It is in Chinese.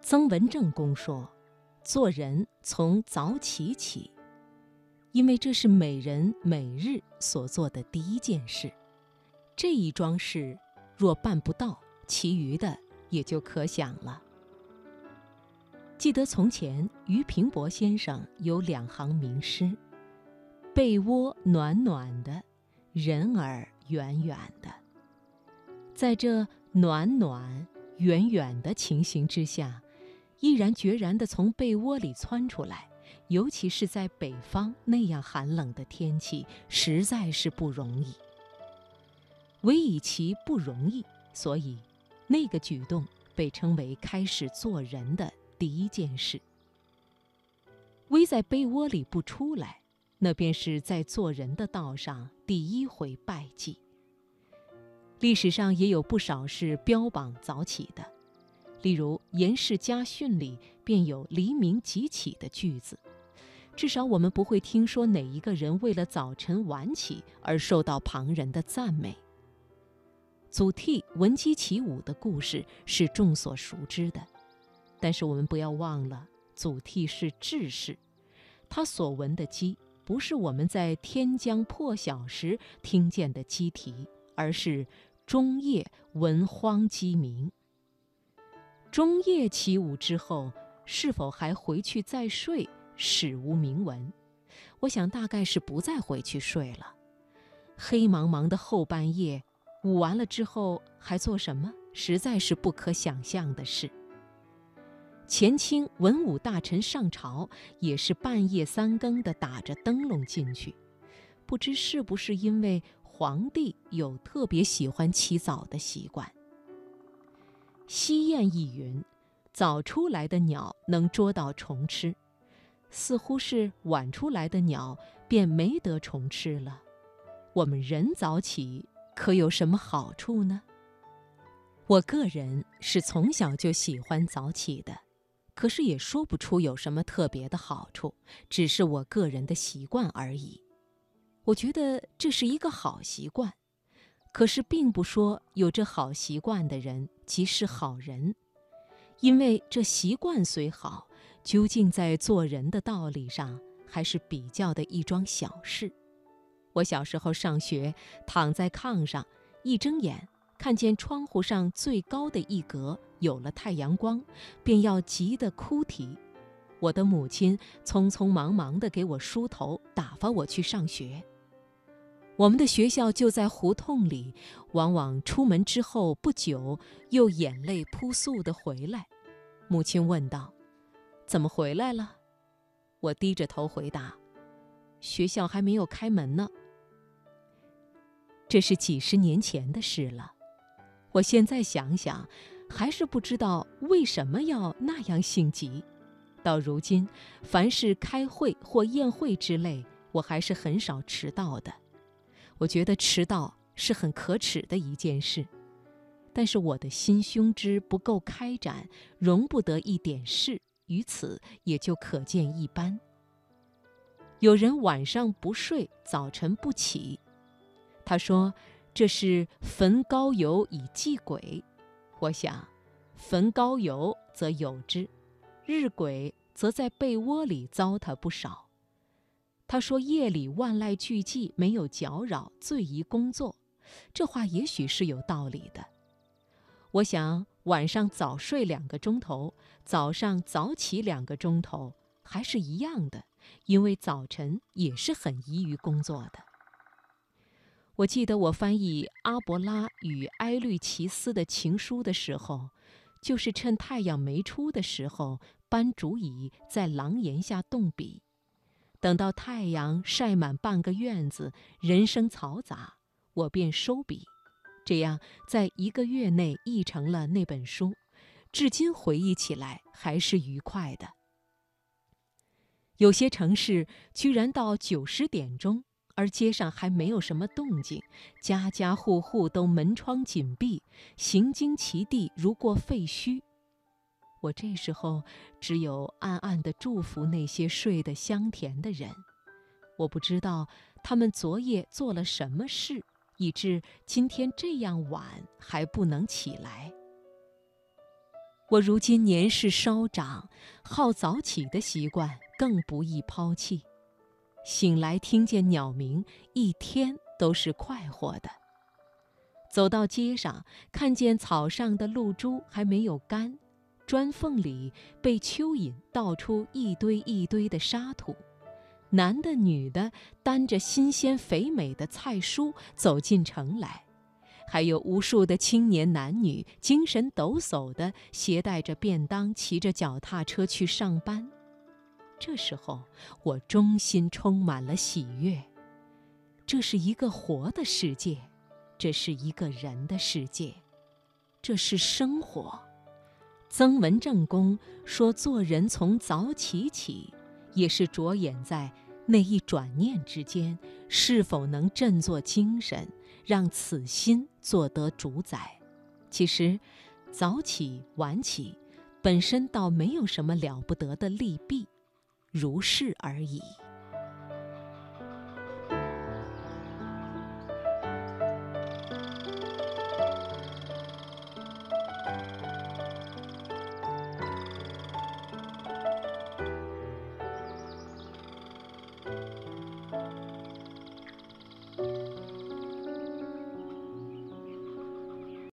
曾文正公说做人从早起起因为这是每人每日所做的第一件事。这一桩事若办不到其余的也就可想了。记得从前于平伯先生有两行名诗被窝暖暖的人儿远远的。在这暖暖远远的情形之下，毅然决然地从被窝里窜出来，尤其是在北方那样寒冷的天气，实在是不容易。唯以其不容易，所以那个举动被称为开始做人的第一件事。危在被窝里不出来，那便是在做人的道上第一回败绩。历史上也有不少是标榜早起的，例如《颜氏家训》里便有“黎明即起”的句子。至少我们不会听说哪一个人为了早晨晚起而受到旁人的赞美。祖逖闻鸡起舞的故事是众所熟知的，但是我们不要忘了，祖逖是志士，他所闻的鸡不是我们在天将破晓时听见的鸡啼，而是。中夜闻荒鸡鸣。中夜起舞之后，是否还回去再睡，史无明文。我想大概是不再回去睡了。黑茫茫的后半夜，舞完了之后还做什么？实在是不可想象的事。前清文武大臣上朝，也是半夜三更的打着灯笼进去，不知是不是因为。皇帝有特别喜欢起早的习惯。西谚亦云：“早出来的鸟能捉到虫吃，似乎是晚出来的鸟便没得虫吃了。”我们人早起可有什么好处呢？我个人是从小就喜欢早起的，可是也说不出有什么特别的好处，只是我个人的习惯而已。我觉得这是一个好习惯，可是并不说有这好习惯的人即是好人，因为这习惯虽好，究竟在做人的道理上还是比较的一桩小事。我小时候上学，躺在炕上，一睁眼看见窗户上最高的一格有了太阳光，便要急得哭啼。我的母亲匆匆忙忙地给我梳头，打发我去上学。我们的学校就在胡同里，往往出门之后不久，又眼泪扑簌地回来。母亲问道：“怎么回来了？”我低着头回答：“学校还没有开门呢。”这是几十年前的事了。我现在想想，还是不知道为什么要那样性急。到如今，凡是开会或宴会之类，我还是很少迟到的。我觉得迟到是很可耻的一件事，但是我的心胸之不够开展，容不得一点事，于此也就可见一斑。有人晚上不睡，早晨不起，他说这是焚高油以祭鬼。我想，焚高油则有之，日鬼则在被窝里糟蹋不少。他说：“夜里万籁俱寂，没有搅扰，最宜工作。”这话也许是有道理的。我想晚上早睡两个钟头，早上早起两个钟头，还是一样的，因为早晨也是很宜于工作的。我记得我翻译阿伯拉与埃律奇斯的情书的时候，就是趁太阳没出的时候，搬竹椅在廊檐下动笔。等到太阳晒满半个院子，人声嘈杂，我便收笔。这样，在一个月内译成了那本书，至今回忆起来还是愉快的。有些城市居然到九十点钟，而街上还没有什么动静，家家户户都门窗紧闭，行经其地如过废墟。我这时候只有暗暗地祝福那些睡得香甜的人。我不知道他们昨夜做了什么事，以致今天这样晚还不能起来。我如今年事稍长，好早起的习惯更不易抛弃。醒来听见鸟鸣，一天都是快活的。走到街上，看见草上的露珠还没有干，砖缝里被蚯蚓倒出一堆一堆的沙土。男的、女的担着新鲜肥美的菜蔬走进城来，还有无数的青年男女精神抖擞地携带着便当，骑着脚踏车去上班。这时候，我衷心充满了喜悦。这是一个活的世界，这是一个人的世界，这是生活。曾文正公说：“做人从早起起。”也是着眼在那一转念之间，是否能振作精神，让此心做得主宰。其实，早起晚起，本身倒没有什么了不得的利弊，如是而已。